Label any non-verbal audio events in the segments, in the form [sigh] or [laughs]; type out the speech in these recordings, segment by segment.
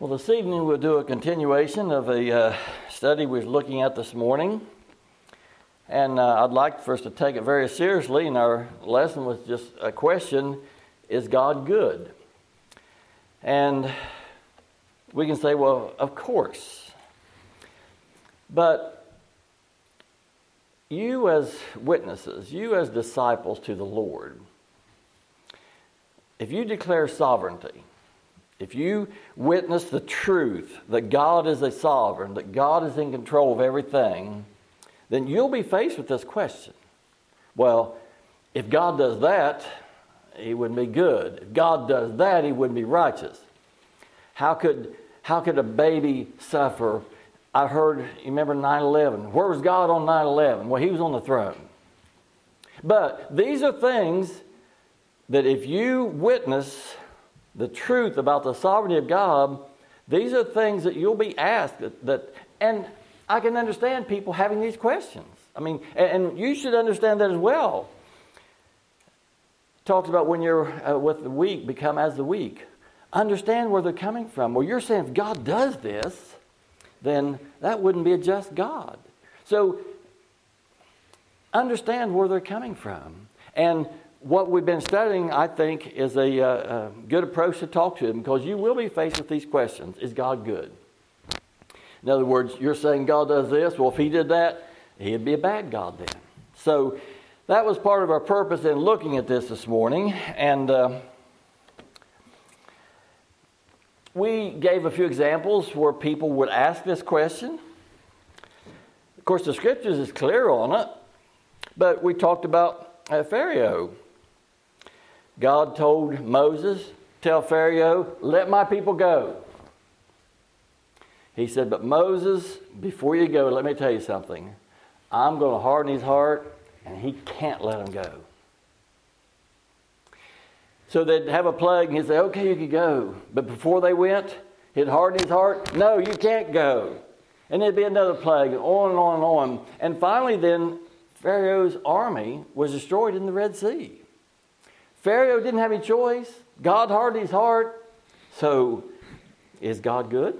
Well, this evening we'll do a continuation of a uh, study we were looking at this morning. And uh, I'd like for us to take it very seriously. And our lesson was just a question Is God good? And we can say, well, of course. But you, as witnesses, you, as disciples to the Lord, if you declare sovereignty, if you witness the truth that God is a sovereign, that God is in control of everything, then you'll be faced with this question. Well, if God does that, he wouldn't be good. If God does that, he wouldn't be righteous. How could, how could a baby suffer? I heard, you remember 9 11. Where was God on 9 11? Well, he was on the throne. But these are things that if you witness the truth about the sovereignty of God, these are things that you'll be asked that, that and I can understand people having these questions. I mean, and, and you should understand that as well. Talks about when you're uh, with the weak, become as the weak. Understand where they're coming from. Well, you're saying if God does this, then that wouldn't be a just God. So understand where they're coming from. And what we've been studying, I think, is a, uh, a, good approach to talk to them because you will be faced with these questions Is God good? In other words, you're saying God does this. Well, if He did that, He'd be a bad God then. So that was part of our purpose in looking at this this morning. And uh, we gave a few examples where people would ask this question. Of course, the scriptures is clear on it, but we talked about uh, Pharaoh God told Moses, Tell Pharaoh, let my people go. He said, But Moses, before you go, let me tell you something. I'm going to harden his heart, and he can't let him go. So they'd have a plague, and he'd say, Okay, you can go. But before they went, he'd harden his heart, No, you can't go. And there'd be another plague, and on and on and on. And finally, then, Pharaoh's army was destroyed in the Red Sea. Pharaoh didn't have any choice. God hardened his heart. So, is God good?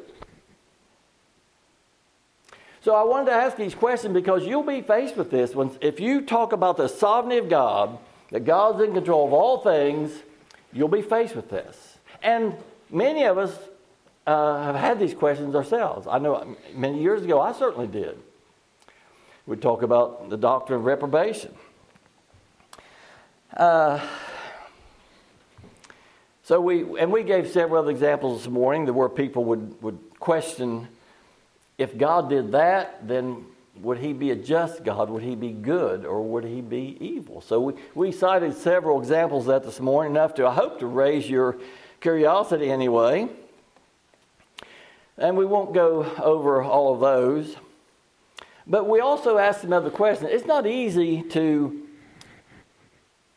So, I wanted to ask these questions because you'll be faced with this. When, if you talk about the sovereignty of God, that God's in control of all things, you'll be faced with this. And many of us uh, have had these questions ourselves. I know many years ago I certainly did. We talk about the doctrine of reprobation. Uh, so we, and we gave several other examples this morning that where people would, would question if God did that, then would he be a just God? Would he be good or would he be evil? So we, we cited several examples of that this morning, enough to, I hope, to raise your curiosity anyway. And we won't go over all of those. But we also asked another question. It's not easy to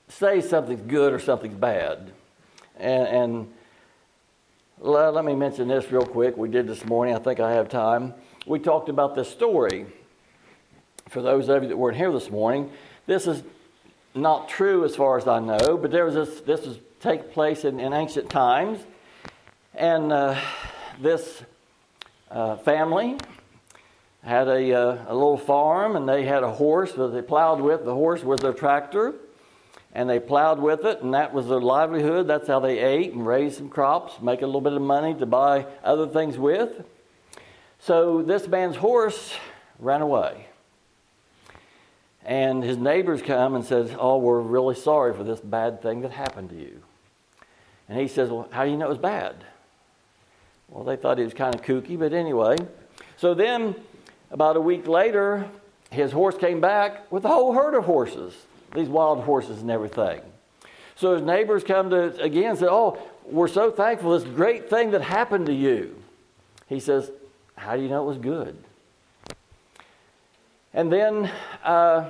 say something's good or something's bad. And, and let me mention this real quick. We did this morning. I think I have time. We talked about this story. For those of you that weren't here this morning, this is not true as far as I know, but there was this. This was take place in, in ancient times, and uh, this uh, family had a, uh, a little farm, and they had a horse that they plowed with. The horse was their tractor, and they plowed with it, and that was their livelihood. That's how they ate and raised some crops, make a little bit of money to buy other things with. So this man's horse ran away. And his neighbors come and says, "Oh, we're really sorry for this bad thing that happened to you." And he says, "Well, how do you know it was bad?" Well, they thought he was kind of kooky, but anyway. So then, about a week later, his horse came back with a whole herd of horses these wild horses and everything. So his neighbors come to again and say, Oh, we're so thankful this great thing that happened to you. He says, How do you know it was good? And then, uh,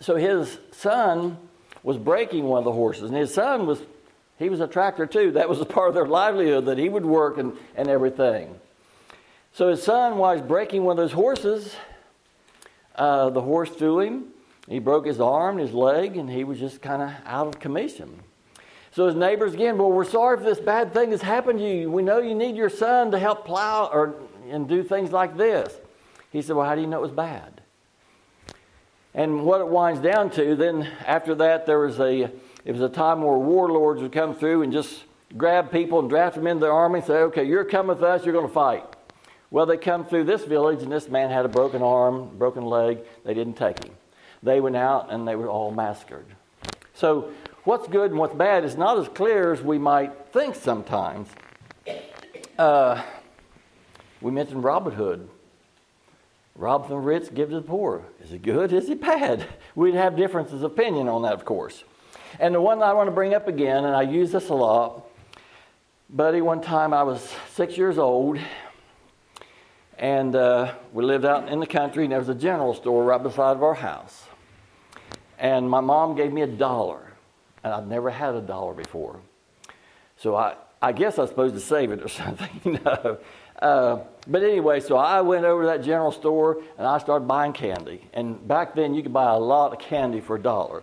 so his son was breaking one of the horses, and his son was, he was a tractor too. That was a part of their livelihood that he would work and, and everything. So his son, was breaking one of those horses, uh, the horse threw him, he broke his arm, his leg, and he was just kind of out of commission. So his neighbors again, well, we're sorry for this bad thing that's happened to you. We know you need your son to help plow or and do things like this. He said, Well, how do you know it was bad? And what it winds down to, then after that, there was a it was a time where warlords would come through and just grab people and draft them into the army and say, Okay, you're coming with us, you're going to fight. Well, they come through this village, and this man had a broken arm, broken leg. They didn't take him. They went out and they were all massacred. So what's good and what's bad is not as clear as we might think sometimes. Uh, we mentioned Robin Hood. Rob from the rich, give to the poor. Is it good? Is it bad? [laughs] We'd have differences of opinion on that, of course. And the one I want to bring up again, and I use this a lot, buddy, one time I was six years old, and uh, we lived out in the country, and there was a general store right beside of our house. And my mom gave me a dollar and I'd never had a dollar before. So I, I guess I was supposed to save it or [laughs] something, you know. Uh, but anyway, so I went over to that general store and I started buying candy. And back then, you could buy a lot of candy for a dollar.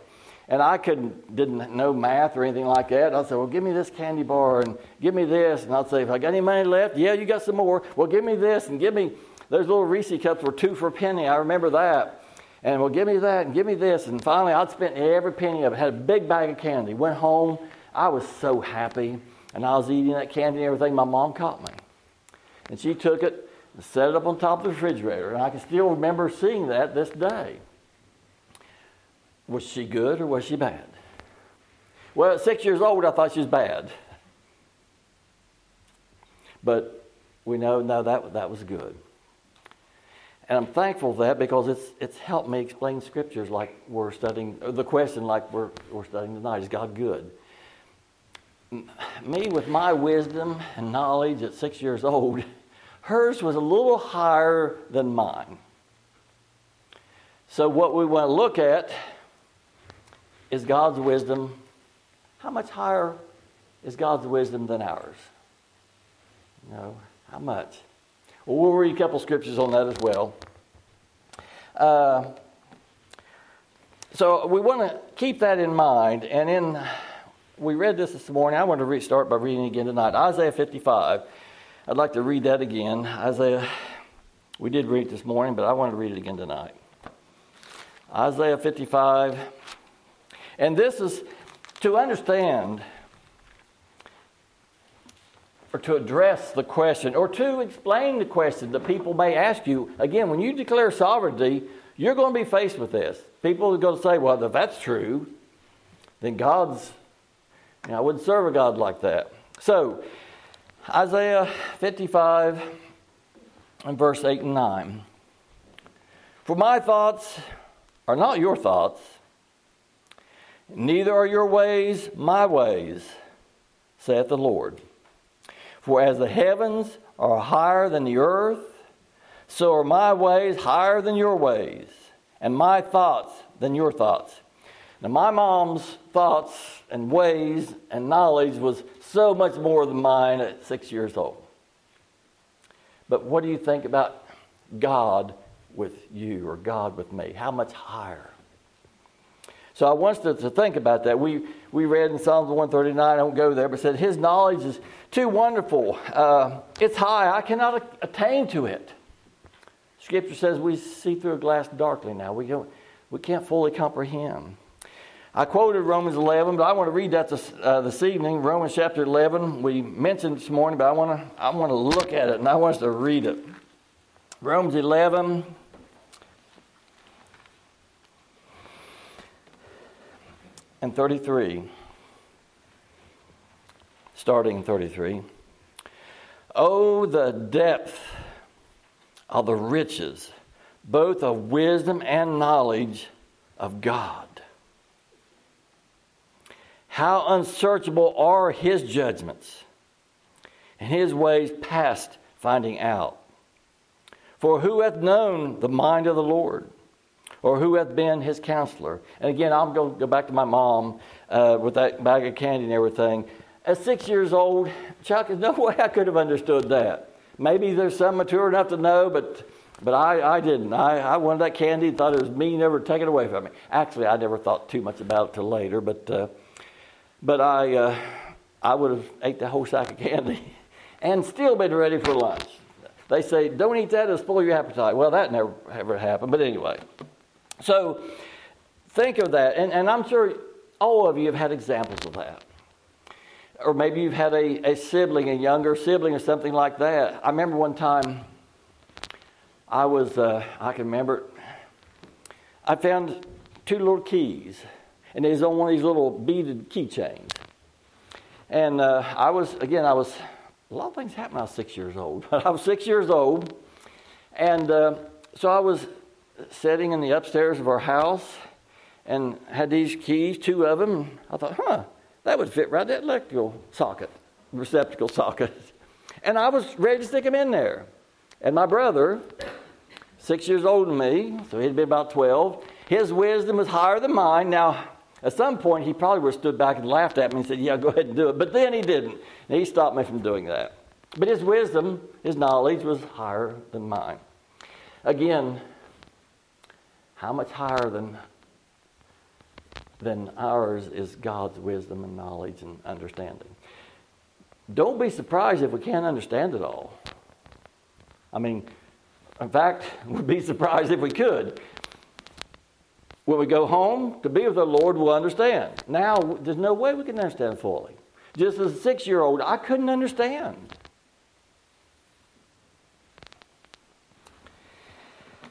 And I couldn't, didn't know math or anything like that. I'd say, well, give me this candy bar and give me this. And I'd say, if I got any money left, yeah, you got some more. Well, give me this and give me those little Reese cups were two for a penny. I remember that and well, give me that and give me this. And finally, I'd spent every penny of it. Had a big bag of candy. Went home. I was so happy. And I was eating that candy and everything. My mom caught me. And she took it and set it up on top of the refrigerator. And I can still remember seeing that this day. Was she good or was she bad? Well, at six years old, I thought she was bad. But we know, no, that, that was good. And I'm thankful for that because it's, it's helped me explain scriptures like we're studying, the question like we're, we're studying tonight is God good? Me, with my wisdom and knowledge at six years old, [laughs] hers was a little higher than mine. So, what we want to look at is God's wisdom. How much higher is God's wisdom than ours? You know, how much? Well, read a couple scriptures on that as well. Uh, so we want to keep that in mind. And in we read this this morning. I want to restart by reading again tonight. Isaiah 55. I'd like to read that again. Isaiah, we did read it this morning, but I want to read it again tonight. Isaiah 55. And this is to understand or to address the question or to explain the question that people may ask you. Again, when you declare sovereignty, you're going to be faced with this. People are going to say, well, if that's true, then God's, you know, I wouldn't serve a God like that. So, Isaiah 55 and verse 8 and 9. For my thoughts are not your thoughts, neither are your ways my ways, saith the Lord. For as the heavens are higher than the earth, so are my ways higher than your ways, and my thoughts than your thoughts. Now, my mom's thoughts and ways and knowledge was so much more than mine at six years old. But what do you think about God with you or God with me? How much higher? So I want us to, think about that. We, we read in Psalms 139, I won't go there, but said, His knowledge is too wonderful. Uh, it's high. I cannot attain to it. Scripture says we see through a glass darkly now. We, don't, we can't fully comprehend. I quoted Romans 11, but I want to read that this, uh, this evening. Romans chapter 11. We mentioned this morning, but I want to I want to look at it and I want us to read it. Romans 11, and 33, starting 33. Oh, the depth of the riches, both of wisdom and knowledge of God. How unsearchable are his judgments, and his ways past finding out. For who hath known the mind of the Lord? Or who hath been his counselor. And again, I'm going to go back to my mom uh, with that bag of candy and everything. At six years old, Chuck, there's no [laughs] way I could have understood that. Maybe there's some mature enough to know, but but I, I didn't. I, I wanted that candy and thought it was me, never take it away from me. Actually, I never thought too much about it till later, but uh, But I, uh, I would have ate the whole sack of candy [laughs] and still been ready for lunch. They say, don't eat that, it'll spoil your appetite. Well, that never ever happened. But anyway, so think of that. And, and I'm sure all of you have had examples of that. Or maybe you've had a, a sibling, a younger sibling, or something like that. I remember one time I was, uh, I can remember, I found two little keys, and they was on one of these little beaded keychains. And uh, I was, again, I was, a lot of things happened when I was six years old. [laughs] I was six years old, and uh, so I was sitting in the upstairs of our house and had these keys, two of them. I thought, huh, that would fit right that electrical socket, receptacle socket. [laughs] And I was ready to stick them in there. And my brother, six years older than me, so he'd be about 12, his wisdom was higher than mine. Now, at some point, he probably would have stood back and laughed at me and said, Yeah, go ahead and do it. But then he didn't. And he stopped me from doing that. But his wisdom, his knowledge was higher than mine. Again, how much higher than, than ours is God's wisdom and knowledge and understanding? Don't be surprised if we can't understand it all. I mean, in fact, [laughs] we'd be surprised if we could. When we go home to be with the Lord, we'll understand. Now, there's no way we can understand fully. Just as a six year old, I couldn't understand.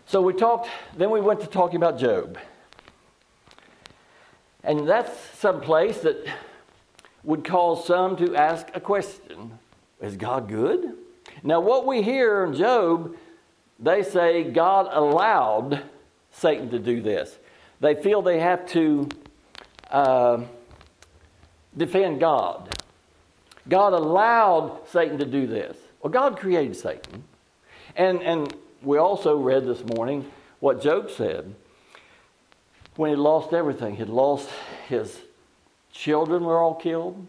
So we talked, then we went to talking about Job. And that's some place that would cause some to ask a question Is God good? Now, what we hear in Job, they say God allowed Satan to do this. They feel they have to uh, defend God. God allowed Satan to do this. Well, God created Satan. And, and we also read this morning what Job said when he lost everything. He'd lost his children were all killed,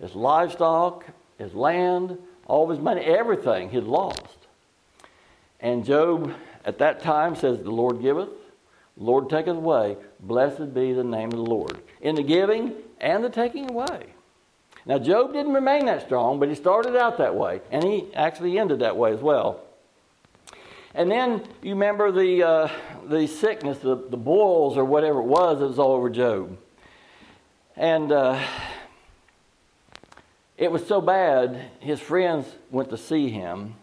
his livestock, his land, all his money, everything he'd lost. And Job at that time says, The Lord giveth, the Lord taketh away. Blessed be the name of the Lord. In the giving and the taking away. Now, Job didn't remain that strong, but he started out that way, and he actually ended that way as well. And then you remember the, uh, the sickness, the, the boils or whatever it was that was all over Job. And uh, it was so bad, his friends went to see him,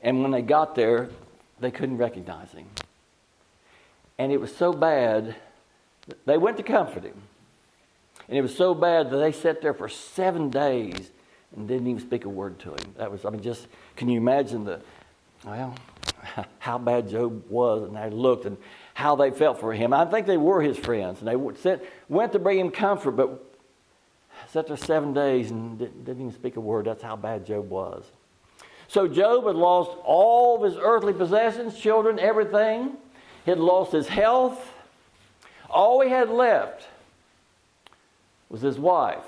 and when they got there, they couldn't recognize him. And it was so bad, they went to comfort him. And it was so bad that they sat there for seven days and didn't even speak a word to him. That was, I mean, just, can you imagine the, well, [laughs] how bad Job was and he looked and how they felt for him. I think they were his friends. And they sent, went to bring him comfort, but sat there seven days and didn't, didn't even speak a word. That's how bad Job was. So Job had lost all of his earthly possessions, children, everything. He had lost his health. All he had left was his wife.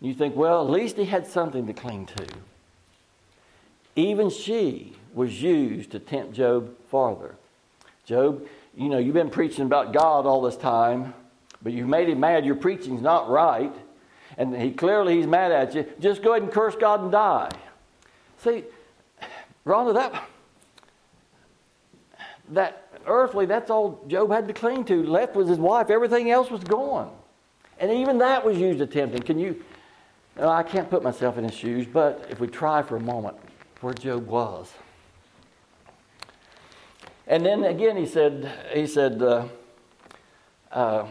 You think, well, at least he had something to cling to. Even she was used to tempt Job farther. Job, you know, you've been preaching about God all this time, but you've made him mad. Your preaching's not right. And he clearly he's mad at you. Just go ahead and curse God and die. See, Rhonda, that that earthly, that's all Job had to cling to. Left was his wife. Everything else was gone. And even that was used to tempt him. Can you, I can't put myself in his shoes, but if we try for a moment where Job was. And then again, he said, he said, uh, uh,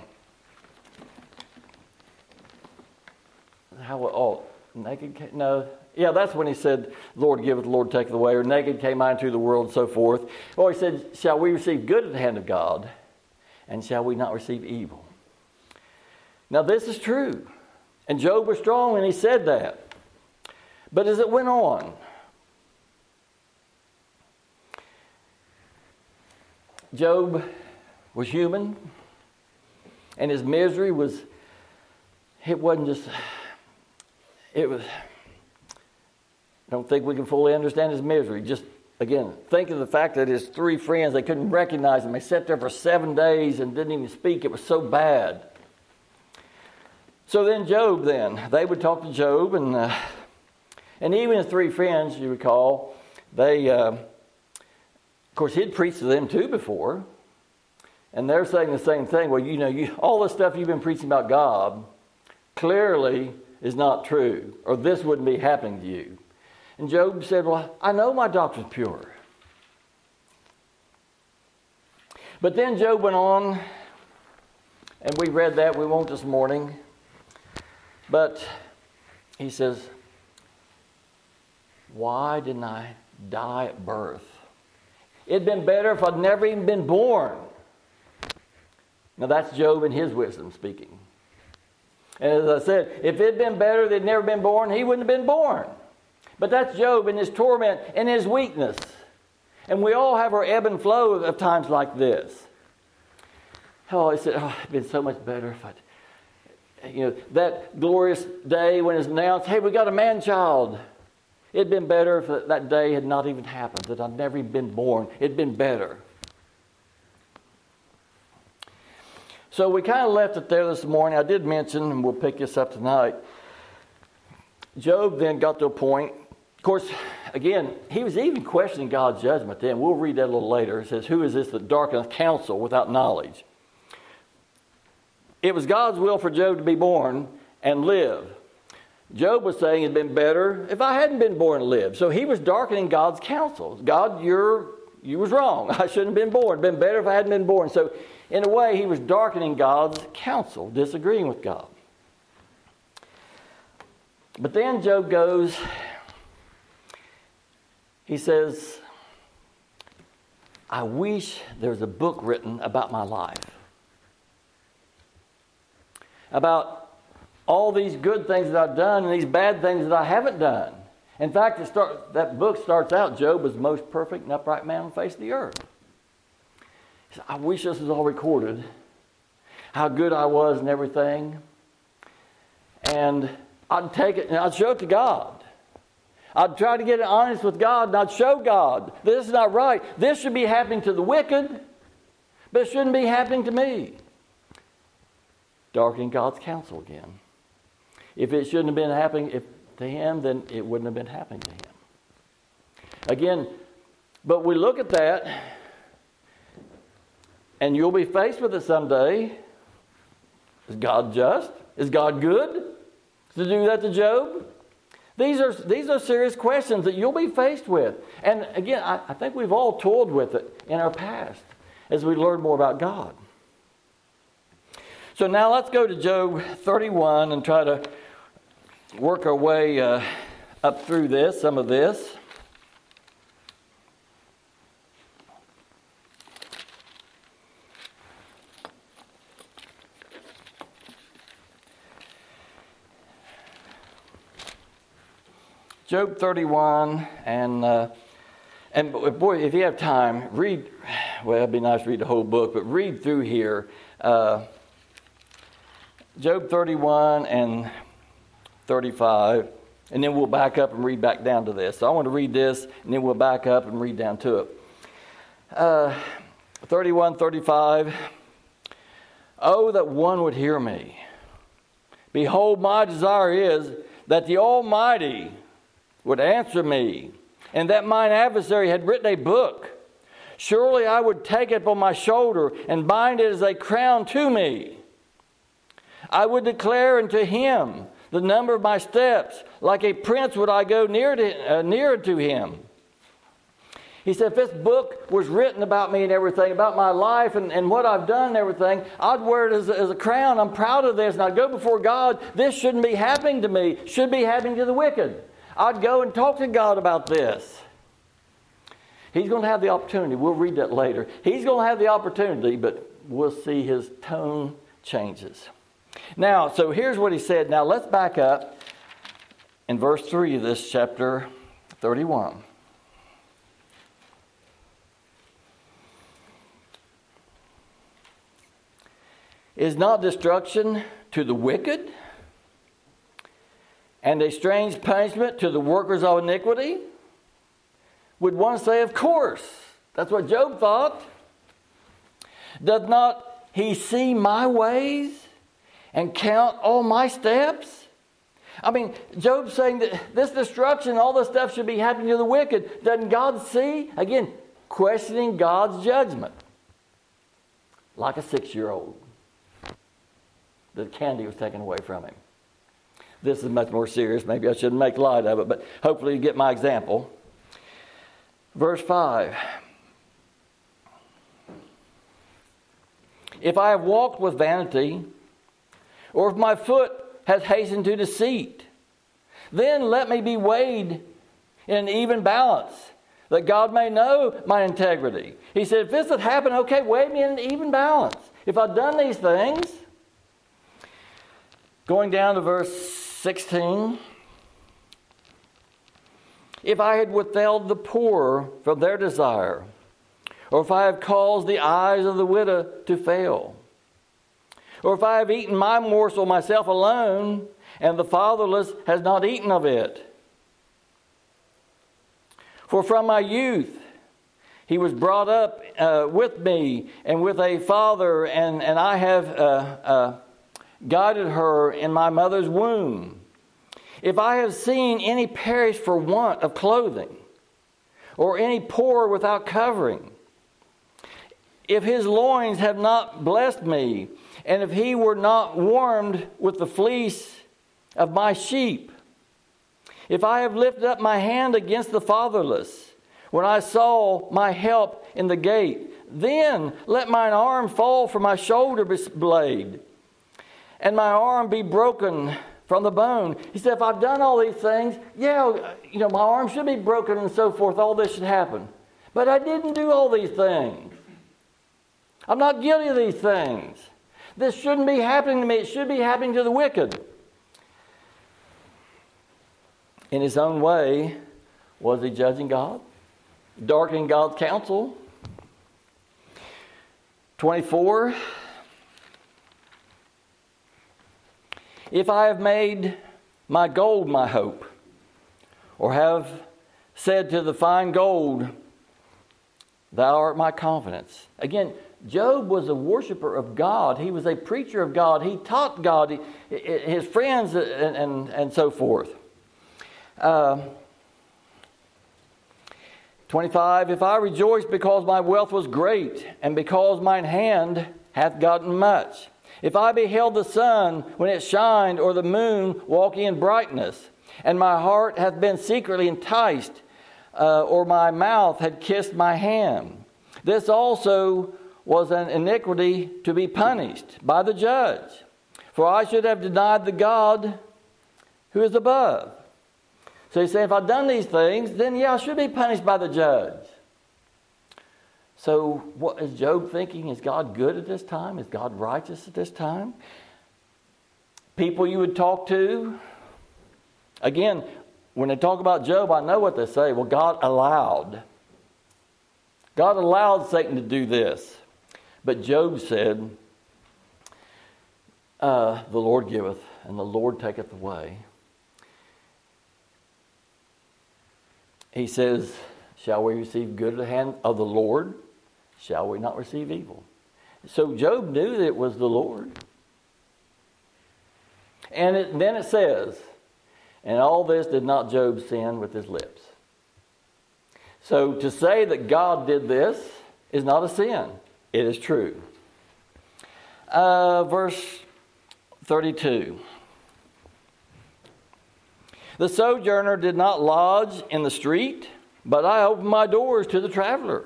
how, oh, naked, no, yeah, that's when he said, Lord giveth, Lord taketh away, or naked came I into the world, and so forth. Or he said, Shall we receive good at the hand of God, and shall we not receive evil? Now, this is true. And Job was strong when he said that. But as it went on, Job was human, and his misery was, it wasn't just, it was, I don't think we can fully understand his misery. Just again, think of the fact that his three friends, they couldn't recognize him. They sat there for seven days and didn't even speak. It was so bad. So then, Job, then, they would talk to Job, and, uh, and even his three friends, you recall, they, uh, course, he'd preached to them too before. And they're saying the same thing. Well, you know, you, all the stuff you've been preaching about God clearly is not true, or this wouldn't be happening to you. And Job said, Well, I know my doctrine's pure. But then Job went on, and we read that, we won't this morning. But he says, Why didn't I die at birth? It'd been better if I'd never even been born. Now that's Job and his wisdom speaking. And as I said, if it'd been better they'd never been born, he wouldn't have been born. But that's Job and his torment and his weakness. And we all have our ebb and flow of times like this. Oh, he said, oh, it'd been so much better if I'd, you know, that glorious day when it's announced, hey, we got a man child. It'd been better if that day had not even happened, that I'd never even been born. It'd been better. So we kind of left it there this morning. I did mention, and we'll pick this up tonight. Job then got to a point. Of course, again, he was even questioning God's judgment then. We'll read that a little later. It says, Who is this that darkeneth counsel without knowledge? It was God's will for Job to be born and live. Job was saying it'd been better if I hadn't been born and lived. So he was darkening God's counsel. God, you're you was wrong. [laughs] I shouldn't have been born. Been better if I hadn't been born. So in a way, he was darkening God's counsel, disagreeing with God. But then Job goes, he says, I wish there was a book written about my life. About all these good things that I've done and these bad things that I haven't done. In fact, start, that book starts out Job was the most perfect and upright man on the face of the earth. Said, I wish this was all recorded, how good I was and everything. And I'd take it and I'd show it to God. I'd try to get it honest with God and I'd show God this is not right. This should be happening to the wicked, but it shouldn't be happening to me. Darkening God's counsel again. If it shouldn't have been happening if, to him, then it wouldn't have been happening to him. Again, but we look at that and you'll be faced with it someday. Is God just? Is God good to do that to Job? These are, these are serious questions that you'll be faced with. And again, I, I think we've all toiled with it in our past as we learn more about God. So now let's go to Job 31 and try to work our way uh, up through this, some of this. Job 31, and uh, and boy, if you have time, read. Well, it'd be nice to read the whole book, but read through here. Uh, Job 31 and 35, and then we'll back up and read back down to this. So I want to read this, and then we'll back up and read down to it. Uh, 31, 35. Oh, that one would hear me. Behold, my desire is that the Almighty would answer me, and that mine adversary had written a book. Surely I would take it upon my shoulder and bind it as a crown to me. I would declare unto him the number of my steps. Like a prince would I go near to, uh, nearer to him. He said, if this book was written about me and everything, about my life and, and what I've done and everything, I'd wear it as, as a crown. I'm proud of this, and I'd go before God. This shouldn't be happening to me, should be happening to the wicked. I'd go and talk to God about this. He's going to have the opportunity. We'll read that later. He's going to have the opportunity, but we'll see his tone changes. Now, so here's what he said. Now let's back up in verse 3 of this chapter 31. Is not destruction to the wicked? and a strange punishment to the workers of iniquity? Would one say, Of course. That's what Job thought. Does not he see my ways and count all my steps? I mean, Job's saying that this destruction, all this stuff should be happening to the wicked. Doesn't God see? Again, questioning God's judgment. Like a six year old. The candy was taken away from him. This is much more serious. Maybe I shouldn't make light of it, but hopefully you get my example. Verse 5 If I have walked with vanity, or if my foot has hastened to deceit, then let me be weighed in an even balance, that God may know my integrity. He said, If this had happened, okay, weigh me in an even balance. If I've done these things, going down to verse 16. If I had withheld the poor from their desire, or if I have caused the eyes of the widow to fail, or if I have eaten my morsel myself alone, and the fatherless has not eaten of it. For from my youth he was brought up uh, with me and with a father, and, and I have uh, uh, guided her in my mother's womb. If I have seen any perish for want of clothing, or any poor without covering, if his loins have not blessed me, and if he were not warmed with the fleece of my sheep, if I have lifted up my hand against the fatherless, when I saw my help in the gate, then let mine arm fall from my shoulder blade, and my arm be broken from the bone. He said, If I've done all these things, yeah, you know, my arm should be broken and so forth. All this should happen. But I didn't do all these things. I'm not guilty of these things. This shouldn't be happening to me. It should be happening to the wicked. In his own way, was he judging God? Darkening God's counsel? 24. If I have made my gold my hope, or have said to the fine gold, Thou art my confidence. Again, Job was a worshiper of God. He was a preacher of God. He taught God, his friends, and, and, and so forth. Uh, 25 If I rejoice because my wealth was great, and because mine hand hath gotten much, if I beheld the sun when it shined, or the moon walking in brightness, and my heart hath been secretly enticed, uh, or my mouth had kissed my hand, this also was an iniquity to be punished by the judge. For I should have denied the God who is above. So he's saying, if I've done these things, then yeah, I should be punished by the judge. So, what is Job thinking? Is God good at this time? Is God righteous at this time? People you would talk to, again, when they talk about Job, I know what they say. Well, God allowed. God allowed Satan to do this. But Job said, uh, The Lord giveth, and the Lord taketh away. He says, Shall we receive good at the hand of the Lord? shall we not receive evil? So Job knew that it was the Lord. And it, then it says, and all this did not Job sin with his lips. So to say that God did this is not a sin, it is true. Uh, verse 32. The sojourner did not lodge in the street, but I opened my doors to the traveler.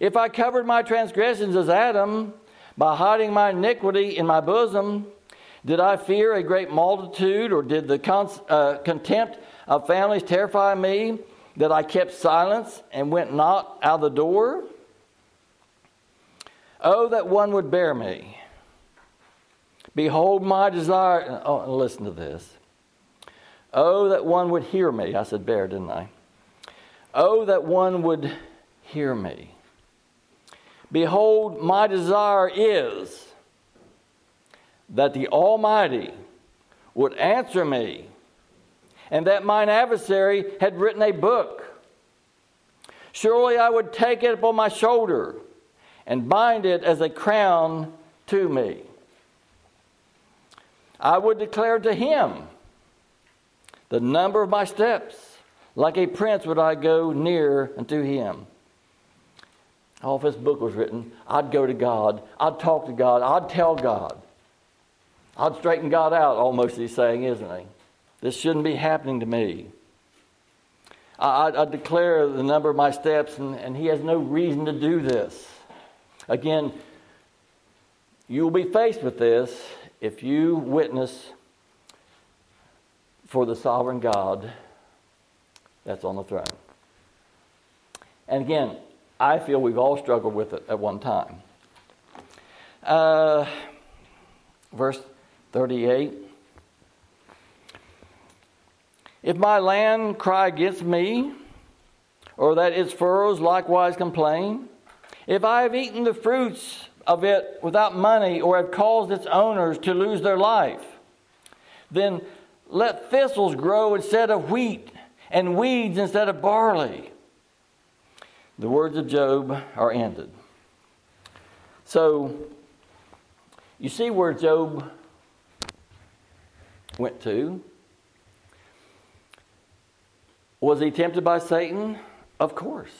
If I covered my transgressions as Adam by hiding my iniquity in my bosom, did I fear a great multitude, or did the con- uh, contempt of families terrify me that I kept silence and went not out of the door? Oh, that one would bear me. Behold, my desire. Oh, listen to this. Oh, that one would hear me. I said bear, didn't I? Oh, that one would hear me. Behold, my desire is that the Almighty would answer me, and that mine adversary had written a book. Surely I would take it upon my shoulder and bind it as a crown to me. I would declare to him the number of my steps. Like a prince would I go near unto him. Oh, if this book was written, I'd go to God. I'd talk to God. I'd tell God. I'd straighten God out, almost he's saying, isn't he? This shouldn't be happening to me. I, I, I declare the number of my steps, and, and he has no reason to do this. Again, you'll be faced with this if you witness for the sovereign God that's on the throne. And again, I feel we've all struggled with it at one time. Uh, verse 38 If my land cry against me, or that its furrows likewise complain, if I have eaten the fruits of it without money, or have caused its owners to lose their life, then let thistles grow instead of wheat, and weeds instead of barley. The words of Job are ended. So, you see where Job went to. Was he tempted by Satan? Of course.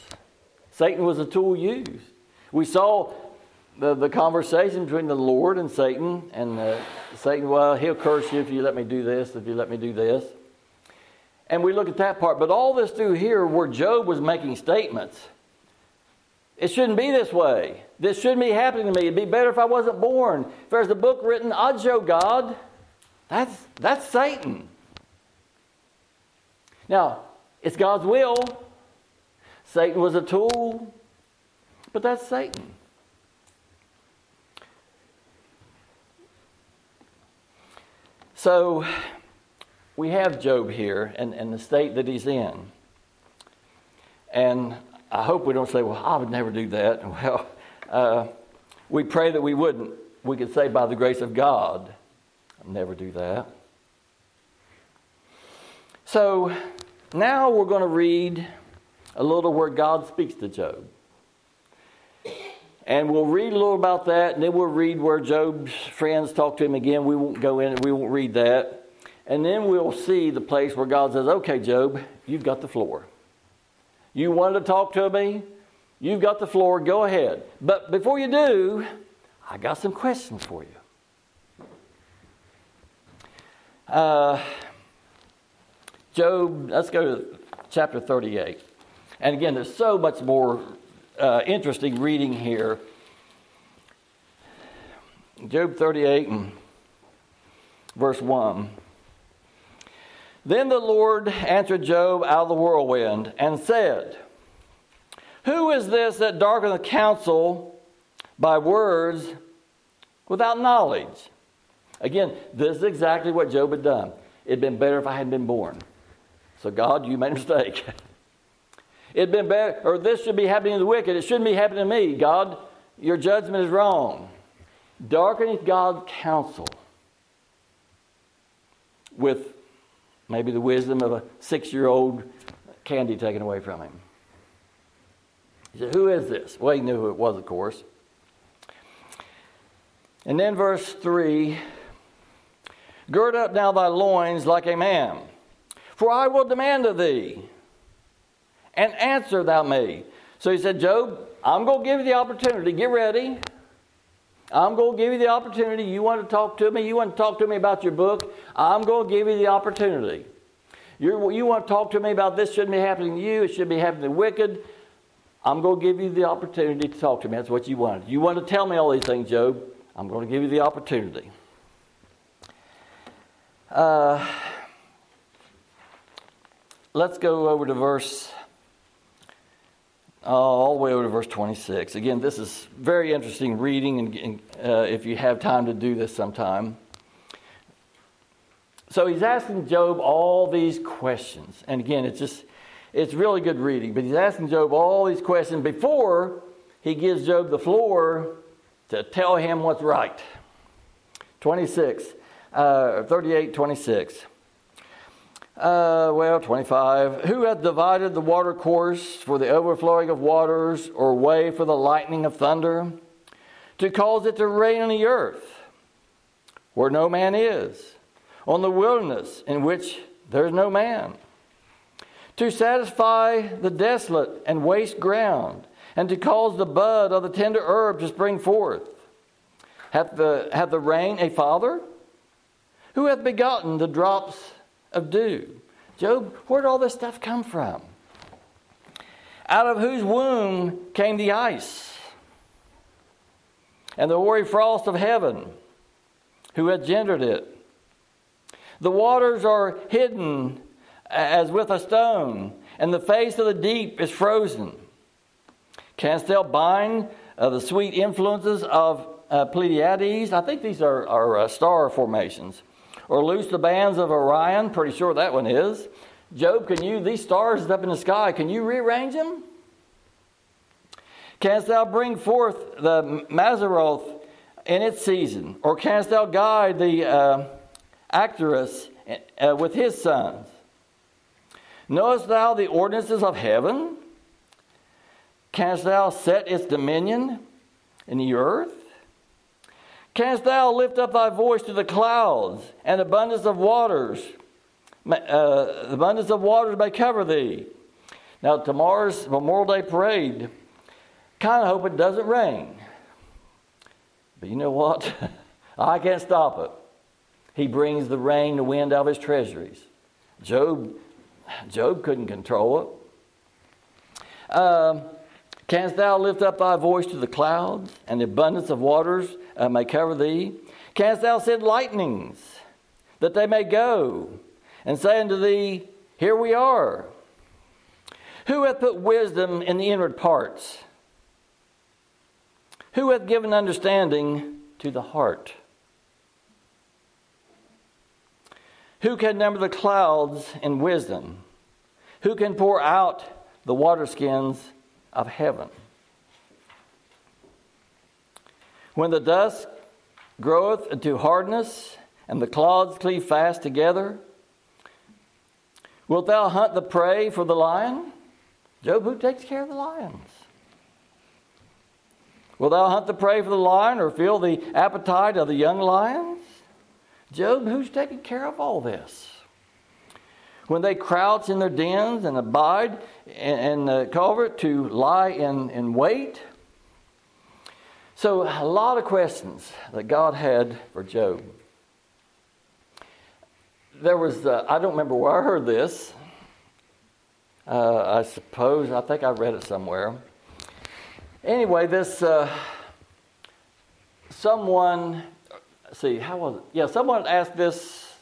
Satan was a tool used. We saw the, the conversation between the Lord and Satan, and uh, Satan, well, he'll curse you if you let me do this, if you let me do this. And we look at that part. But all this through here, where Job was making statements, it shouldn't be this way. This shouldn't be happening to me. It'd be better if I wasn't born. If there's a book written, I'd show God. That's, that's Satan. Now, it's God's will. Satan was a tool, but that's Satan. So we have Job here and, and the state that he's in. And I hope we don't say, well, I would never do that. [laughs] Well, uh, we pray that we wouldn't. We could say, by the grace of God, I'll never do that. So now we're going to read a little where God speaks to Job. And we'll read a little about that, and then we'll read where Job's friends talk to him again. We won't go in, we won't read that. And then we'll see the place where God says, Okay, Job, you've got the floor. You wanted to talk to me? You've got the floor, go ahead. But before you do, I got some questions for you. Uh, Job, let's go to chapter 38. And again, there's so much more uh, interesting reading here. Job 38 and verse 1. Then the Lord answered Job out of the whirlwind and said, Who is this that darkened the counsel by words without knowledge? Again, this is exactly what Job had done. It'd been better if I hadn't been born. So, God, you made a mistake. [laughs] It'd been better, or this should be happening to the wicked. It shouldn't be happening to me. God, your judgment is wrong. Darkening God's counsel with maybe the wisdom of a six year old candy taken away from him. He said, Who is this? Well, he knew who it was, of course. And then verse 3 Gird up now thy loins like a man, for I will demand of thee and answer thou me. So he said, Job, I'm going to give you the opportunity. Get ready. I'm going to give you the opportunity. You want to talk to me? You want to talk to me about your book? I'm going to give you the opportunity. You're, you want to talk to me about this shouldn't be happening to you, it should be happening to the wicked. I'm going to give you the opportunity to talk to me. That's what you wanted. You want to tell me all these things, Job. I'm going to give you the opportunity. Uh, let's go over to verse uh, all the way over to verse 26. Again, this is very interesting reading, and, and uh, if you have time to do this sometime. So he's asking Job all these questions. And again, it's just, it's really good reading, but he's asking Job all these questions before he gives Job the floor to tell him what's right. 26, uh, 38, 26. Uh, well, 25. Who hath divided the water course for the overflowing of waters, or way for the lightning of thunder, to cause it to rain on the earth? where no man is, on the wilderness in which there is no man, to satisfy the desolate and waste ground, and to cause the bud of the tender herb to spring forth. Hath the, hath the rain a father? Who hath begotten the drops of dew? Job, where did all this stuff come from? Out of whose womb came the ice and the hoary frost of heaven? Who had gendered it? The waters are hidden as with a stone, and the face of the deep is frozen. Canst thou bind uh, the sweet influences of uh, Pleiades? I think these are, are uh, star formations. Or loose the bands of Orion? Pretty sure that one is. Job, can you, these stars up in the sky, can you rearrange them? Canst thou bring forth the Mazzaroth in its season? Or canst thou guide the uh, uh, with his sons? Knowest thou the ordinances of heaven? Canst thou set its dominion in the earth? Canst thou lift up thy voice to the clouds, and abundance of waters, uh, abundance of waters may cover thee? Now, tomorrow's Memorial Day parade, kind of hope it doesn't rain. But you know what? [laughs] I can't stop it. He brings the rain, the wind out of his treasuries. Job, Job couldn't control it. Um, Canst thou lift up thy voice to the clouds, and the abundance of waters uh, may cover thee? Canst thou send lightnings, that they may go, and say unto thee, Here we are? Who hath put wisdom in the inward parts? Who hath given understanding to the heart? Who can number the clouds in wisdom? Who can pour out the waterskins of heaven? When the dust groweth into hardness, and the clouds cleave fast together, wilt thou hunt the prey for the lion? Job, who takes care of the lions? Wilt thou hunt the prey for the lion or fill the appetite of the young lions? Job, who's taking care of all this? When they crouch in their dens and abide in the covert to lie in, in wait. So, a lot of questions that God had for Job. There was, uh, I don't remember where I heard this. Uh, I suppose, I think I read it somewhere. Anyway, this, uh, someone see, how was it? Yeah, someone asked this,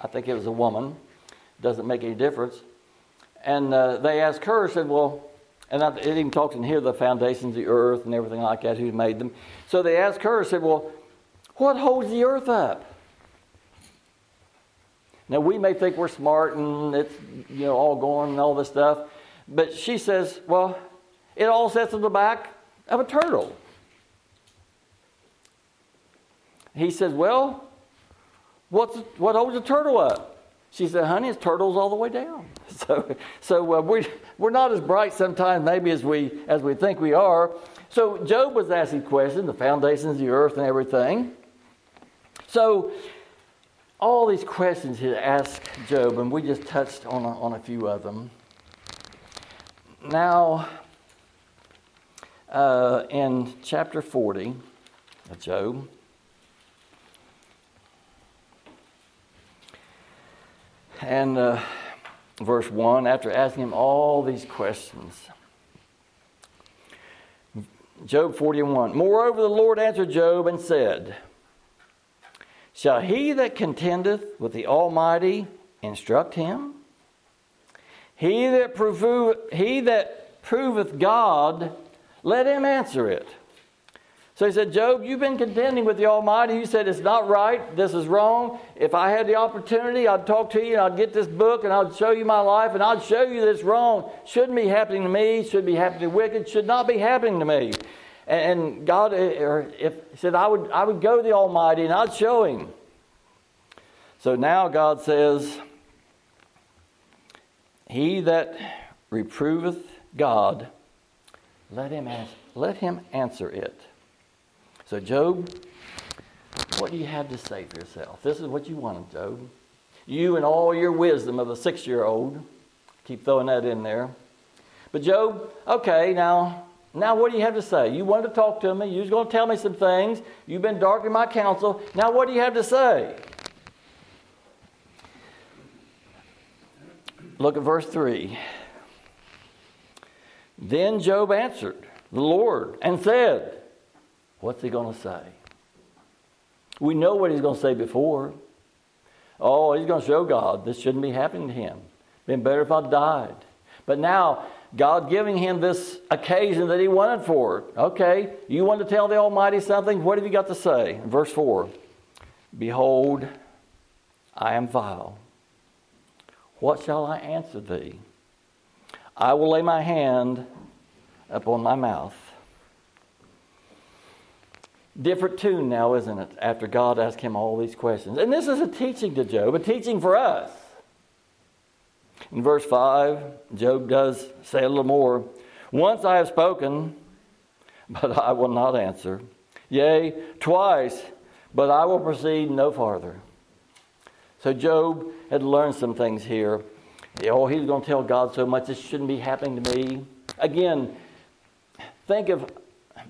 I think it was a woman, doesn't make any difference. And uh, they asked her, said, well, and it even talks in here the foundations of the earth and everything like that, who made them. So they asked her, said, well, what holds the earth up? Now we may think we're smart and it's you know all going and all this stuff, but she says, well, it all sits on the back of a turtle. He says, Well, what's, what holds a turtle up? She said, Honey, it's turtles all the way down. [laughs] So, so uh, we, we're not as bright sometimes, maybe, as we, as we think we are. So, Job was asking questions, the foundations of the earth and everything. So, all these questions he asked Job, and we just touched on a, on a few of them. Now, uh, in chapter 40 of Job, and uh, verse 1, after asking him all these questions, Job 41. Moreover, the Lord answered Job and said, Shall he that contendeth with the Almighty instruct him? He that, proveth, he that proveth God, let him answer it. So he said, Job, you've been contending with the Almighty. You said it's not right. This is wrong. If I had the opportunity, I'd talk to you and I'd get this book and I'd show you my life and I'd show you that it's wrong. Shouldn't be happening to me. Should be happening to wicked. Should not be happening to me. And God, eh, or if said, I would, I would go to the Almighty and I'd show him. So now God says, He that reproveth God, let him, ask, let him answer it. So, Job, What do you have to say for yourself? This is what you wanted, Job. You and all your wisdom of a six year old. Keep throwing that in there. But Job, okay, now, now what do you have to say? You wanted to talk to me. You was going to tell me some things. You've been darkening my counsel. Now what do you have to say? Look at verse 3. Then Job answered the Lord and said, What's he going to say? We know what he's going to say before. Oh, he's going to show God this shouldn't be happening to him. Been better if I died. But now, God giving him this occasion that he wanted for. Okay, you want to tell the Almighty something? What have you got to say? Verse 4 Behold, I am vile. What shall I answer thee? I will lay my hand upon my mouth. Different tune now, isn't it? After God asked him all these questions. And this is a teaching to Job, a teaching for us. In verse 5, Job does say a little more. Once I have spoken, but I will not answer. Yea, twice, but I will proceed no farther. So Job had learned some things here. Oh, he's going to tell God so much, this shouldn't be happening to me. Again, think of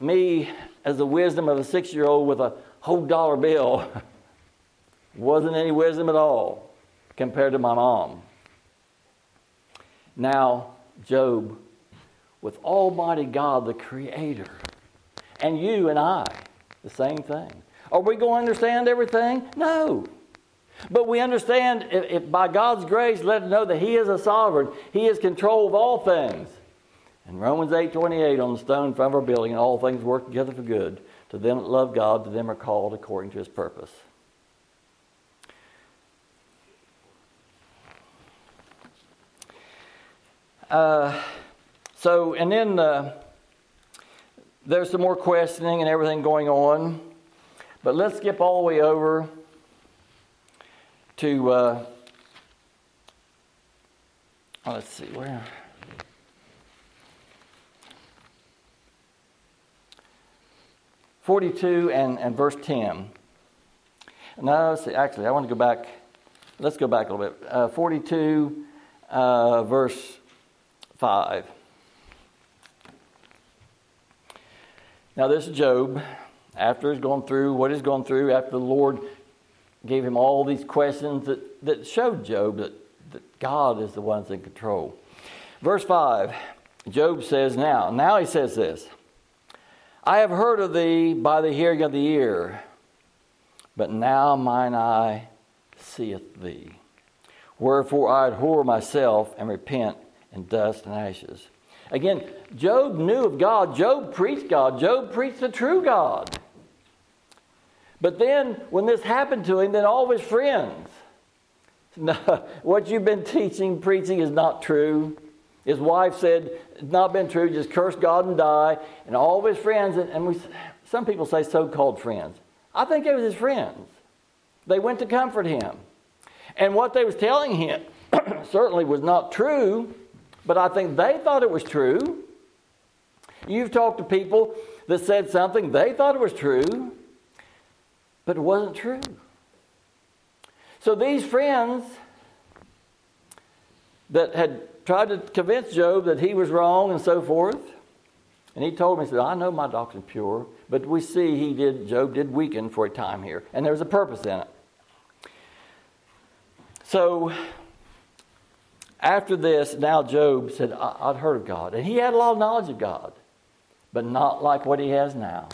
me as the wisdom of a six year old with a whole dollar bill. [laughs] Wasn't any wisdom at all compared to my mom. Now, Job, with Almighty God, the Creator, and you and I, the same thing. Are we going to understand everything? No. But we understand if, if by God's grace, let us know that He is a sovereign. He is control of all things. And Romans 8 28 on the stone in front of our building, all things work together for good. To them that love God, to them are called according to His purpose. Uh, so, and then uh, there's some more questioning and everything going on. But let's skip all the way over to, uh, let's see, where? Forty-two and, and verse ten. No, see. Actually, I want to go back. Let's go back a little bit. Uh, Forty-two, uh, verse 5. Now, this is Job, after he's gone through what he's gone through, after the Lord gave him all these questions that, that showed Job that, that God is the one that's in control. Verse 5, Job says now, now he says this I have heard of thee by the hearing of the ear, but now mine eye seeth thee. Wherefore I abhor myself and repent in dust and ashes. Again, Job knew of God. Job preached God. Job preached the true God. But then, when this happened to him, then all of his friends, [laughs] no, what you've been teaching, preaching is not true. His wife said, it's not been true, just curse God and die. And all of his friends, and, we, some people say so called friends. I think it was his friends. They went to comfort him. And what they was telling him [clears throat] certainly was not true but I think they thought it was true. You've talked to people that said something, they thought it was true, but it wasn't true. So these friends that had tried to convince Job that he was wrong and so forth, and he told me, he said, I know my doctrine's pure, but we see he did, Job did weaken for a time here, and there was a purpose in it. So after this, now Job said, I- would heard of God. And he had a lot of knowledge of God, but not like what he has now.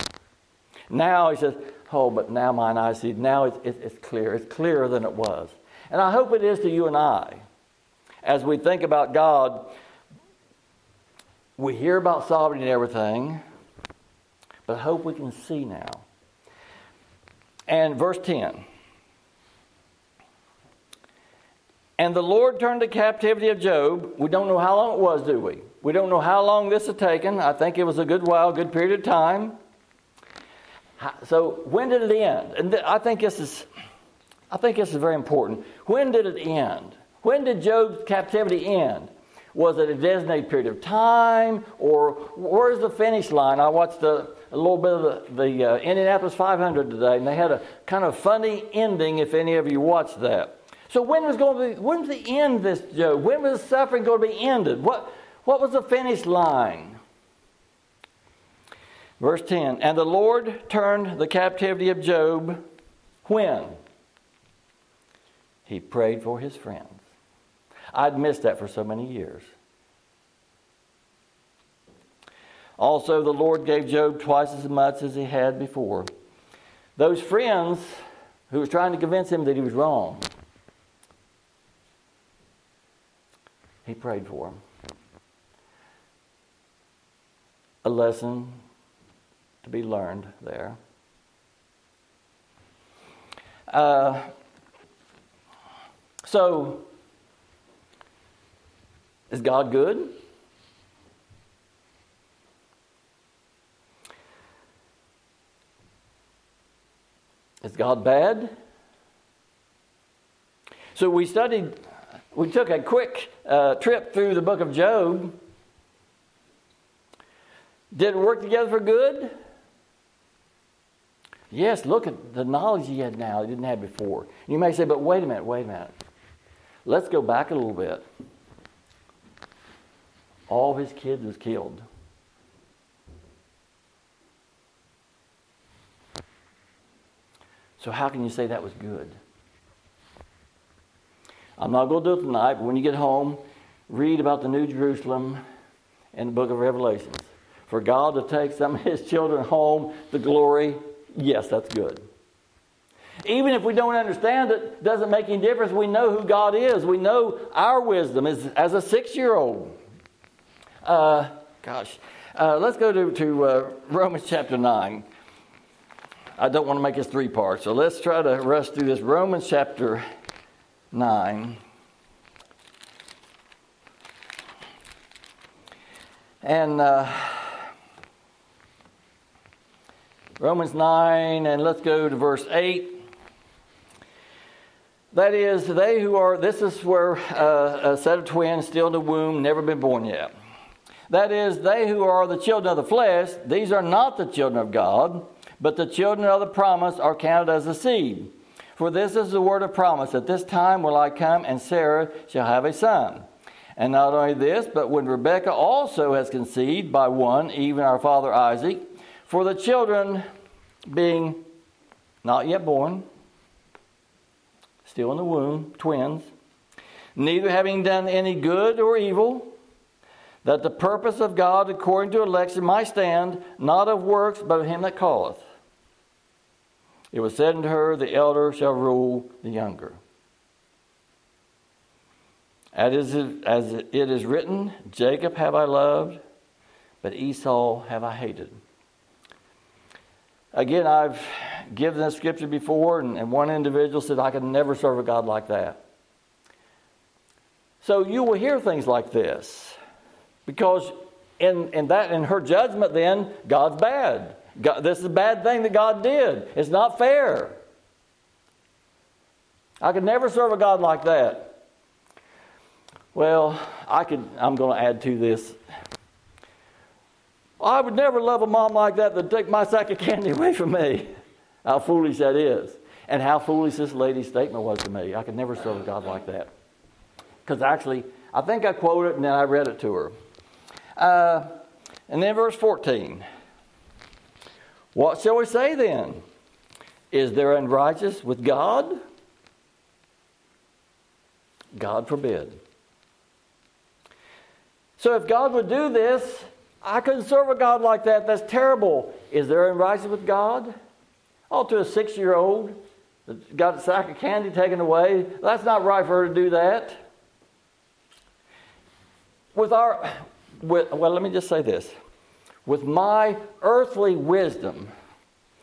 Now he says, Oh, but now mine eyes see. Now it's, it's, it's clear. It's clearer than it was. And I hope it is to you and I. As we think about God, we hear about sovereignty and everything, but I hope we can see now. And verse 10 And the Lord turned the captivity of Job. We don't know how long it was, do we? We don't know how long this had taken. I think it was a good while, good period of time. So when did it end? And I think this is, I think this is very important. When did it end? When did Job's captivity end? Was it a designated period of time, or where's the finish line? I watched a, a little bit of the, the uh, Indianapolis 500 today, and they had a kind of funny ending. If any of you watched that, so when was going to be? When's the end of this Job? When was suffering going to be ended? What what was the finish line? Verse 10 And the Lord turned the captivity of Job when? He prayed for his friends. I'd missed that for so many years. Also, the Lord gave Job twice as much as he had before. Those friends who was trying to convince him that he was wrong, he prayed for them. A lesson to be learned there. Uh, so, is God good? Is God bad? So we studied, we took a quick uh, trip through the book of Job. Did it work together for good? Yes, look at the knowledge he had now, he didn't have before. You may say, but wait a minute, wait a minute. Let's go back a little bit. All his kids was killed. So how can you say that was good? I'm not going to do it tonight, but when you get home, read about the New Jerusalem in the book of Revelations. For God to take some of his children home to glory Yes, that's good. Even if we don't understand it, doesn't make any difference. We know who God is. We know our wisdom is as a six-year-old. Uh, gosh, uh, let's go to, to uh, Romans chapter nine. I don't want to make this three parts, so let's try to rush through this. Romans chapter nine. And uh, Romans 9, and let's go to verse 8. That is, they who are, this is where uh, a set of twins still in the womb, never been born yet. That is, they who are the children of the flesh, these are not the children of God, but the children of the promise are counted as a seed. For this is the word of promise At this time will I come, and Sarah shall have a son. And not only this, but when Rebekah also has conceived by one, even our father Isaac, for the children being not yet born, still in the womb, twins, neither having done any good or evil, that the purpose of God according to election might stand, not of works, but of him that calleth. It was said unto her, The elder shall rule the younger. As it is written, Jacob have I loved, but Esau have I hated. Again, I've given this scripture before, and, one individual said, I could never serve a God like that. So you will hear things like this because in, in that in her judgment then god's bad god, this is a bad thing that god did it's not fair i could never serve a god like that well i could i'm going to add to this I would never love a mom like that to take my sack of candy [laughs] away from me. How foolish that is. And how foolish this lady's statement was to me. I could never serve a God like that. Because actually, I think I quoted it and then I read it to her. Uh, and then verse 14. What shall we say then? Is there unrighteous with God? God forbid. So if God would do this, I couldn't serve a God like that. That's terrible. Is there unrighteousness with God? Oh, to a six year old that got a sack of candy taken away, that's not right for her to do that. With our, with, well, let me just say this. With my earthly wisdom,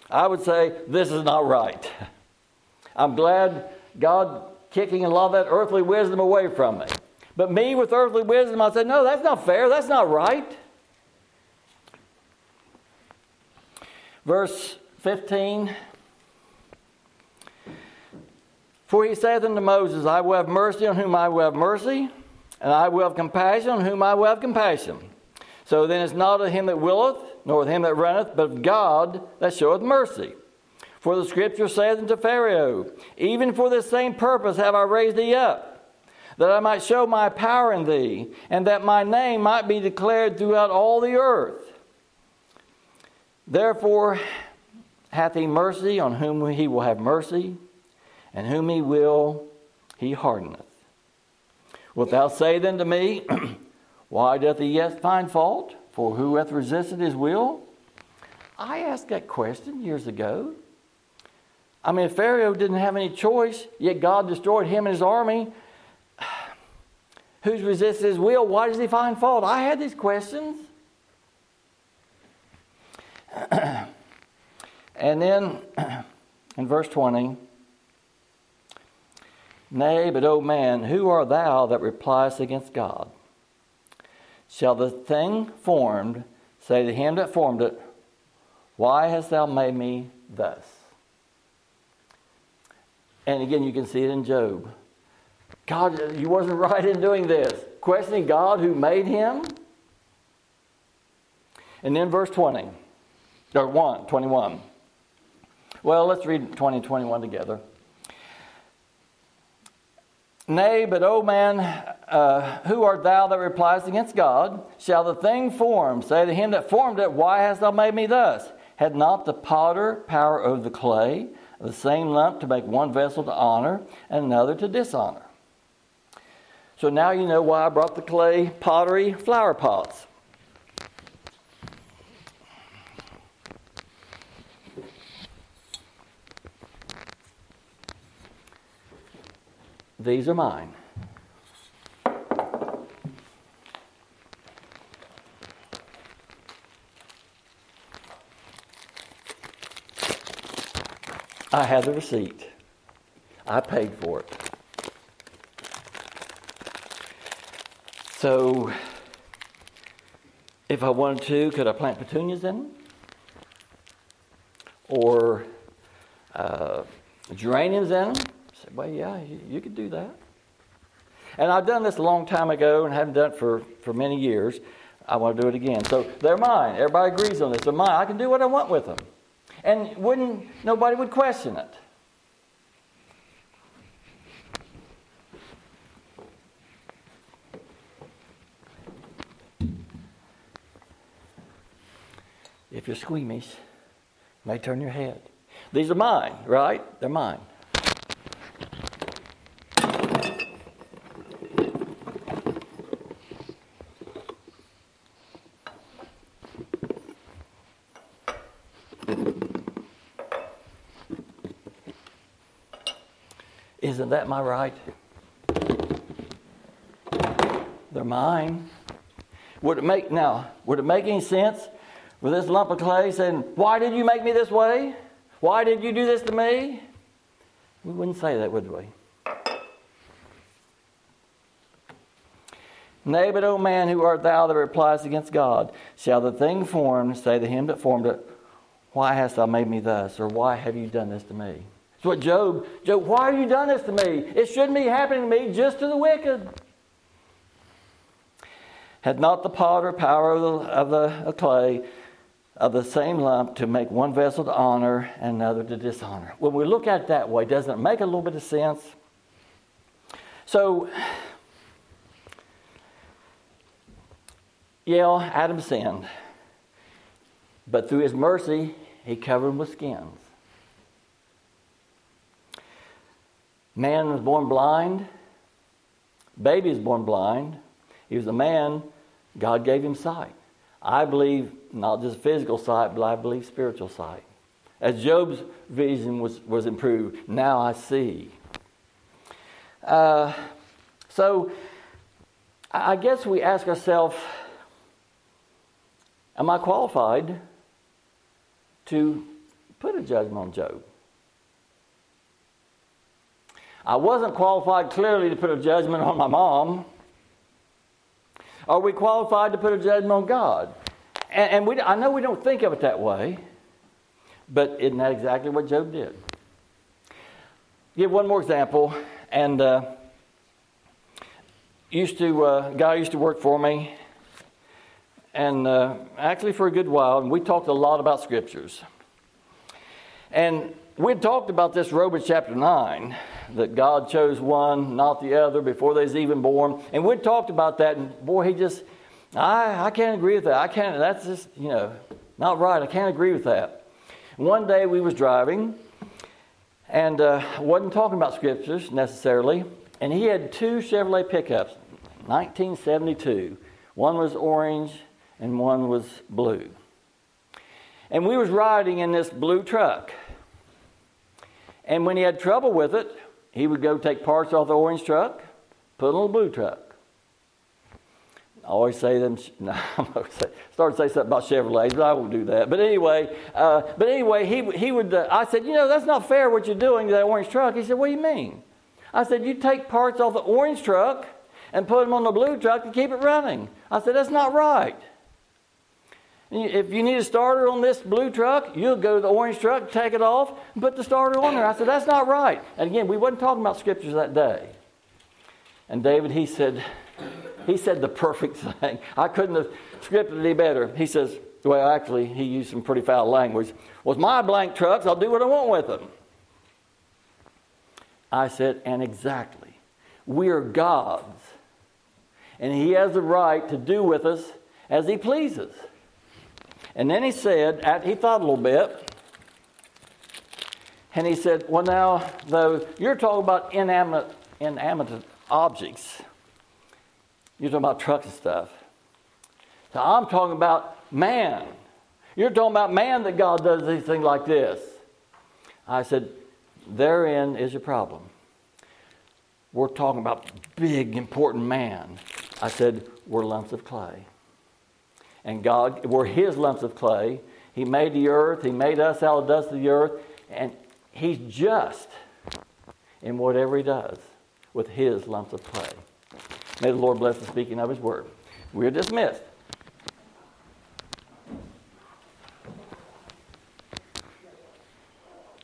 I would say this is not right. [laughs] I'm glad God kicking a lot of that earthly wisdom away from me. But me with earthly wisdom, I said, no, that's not fair. That's not right. Verse 15 For he saith unto Moses, I will have mercy on whom I will have mercy, and I will have compassion on whom I will have compassion. So then it's not of him that willeth, nor of him that runneth, but of God that showeth mercy. For the scripture saith unto Pharaoh, Even for this same purpose have I raised thee up, that I might show my power in thee, and that my name might be declared throughout all the earth. Therefore hath he mercy on whom he will have mercy, and whom he will he hardeneth. Wilt thou say then to me, [clears throat] Why doth he yet find fault? For who hath resisted his will? I asked that question years ago. I mean, Pharaoh didn't have any choice, yet God destroyed him and his army. [sighs] Who's resisted his will? Why does he find fault? I had these questions. [clears throat] and then [clears throat] in verse 20, Nay, but, O man, who art thou that repliest against God? Shall the thing formed say to him that formed it, Why hast thou made me thus? And again, you can see it in Job. God, you wasn't [laughs] right in doing this. Questioning God who made him. And then verse 20, or 1, 21. Well, let's read 20 and 21 together. Nay, but, O man, uh, who art thou that repliest against God? Shall the thing formed say to him that formed it, Why hast thou made me thus? Had not the potter power over the clay, the same lump to make one vessel to honor and another to dishonor? So now you know why I brought the clay pottery flower pots. These are mine. I have the receipt. I paid for it. So, if I wanted to, could I plant petunias in them? Or uh, geraniums in them? Said, Well, yeah, you, you could do that. And I've done this a long time ago and haven't done it for, for many years. I want to do it again. So they're mine. Everybody agrees on this. They're mine. I can do what I want with them. And wouldn't nobody would question it. If you're squeamish, you may turn your head. These are mine, right? They're mine. Isn't that my right? They're mine. Would it make now, would it make any sense with this lump of clay saying, Why did you make me this way? Why did you do this to me? We wouldn't say that, would we? Nay, but, O man, who art thou that replies against God? Shall the thing formed say to him that formed it, Why hast thou made me thus? Or why have you done this to me? It's what Job, Job, why have you done this to me? It shouldn't be happening to me, just to the wicked. Had not the potter power of the, of the clay of the same lump to make one vessel to honor and another to dishonor? When we look at it that way, doesn't it make a little bit of sense? So, yeah, Adam sinned. But through his mercy, he covered him with skins. Man was born blind. Baby is born blind. He was a man. God gave him sight. I believe not just physical sight, but I believe spiritual sight. As Job's vision was, was improved, now I see. Uh, so I guess we ask ourselves Am I qualified to put a judgment on Job? I wasn't qualified clearly to put a judgment on my mom. Are we qualified to put a judgment on God? And, and we, I know we don't think of it that way, but isn't that exactly what Job did? Give one more example, and uh, used to, uh, guy used to work for me, and uh, actually for a good while, and we talked a lot about scriptures. And we'd talked about this Romans chapter 9, that God chose one, not the other, before they was even born. And we'd talked about that, and boy, he just, I, I can't agree with that. I can't, that's just, you know, not right. I can't agree with that. One day we was driving, and uh, wasn't talking about scriptures necessarily, and he had two Chevrolet pickups, 1972. One was orange and one was blue. And we was riding in this blue truck. And when he had trouble with it, he would go take parts off the orange truck, put on the blue truck. I always say them. [laughs] No, I'm say, start to say something about Chevrolets, but I won't do that. But anyway, uh, but anyway, he he would. Uh, I said, you know, that's not fair what you're doing to that orange truck. He said, what do you mean? I said, you take parts off the orange truck and put them on the blue truck to keep it running. I said, that's not right. If you need a starter on this blue truck, you'll go to the orange truck, take it off, and put the starter on there. I said, that's not right. And again, we wasn't talking about scriptures that day. And David, he said, he said the perfect [laughs] thing. I couldn't have scripted any better. He says, well, actually, he used some pretty foul language. With my blank trucks, I'll do what I want with them. I said, and exactly. We are God's. And He has the right to do with us as He pleases. And then he said, he thought a little bit, and he said, Well, now, though, you're talking about inanimate, inanimate objects. You're talking about trucks and stuff. So I'm talking about man. You're talking about man that God does these things like this. I said, Therein is your problem. We're talking about big, important man. I said, We're lumps of clay. And God, we're His lumps of clay. He made the earth, He made us out of the dust of the earth, and He's just in whatever He does with His lumps of clay. May the Lord bless the speaking of His word. We're dismissed.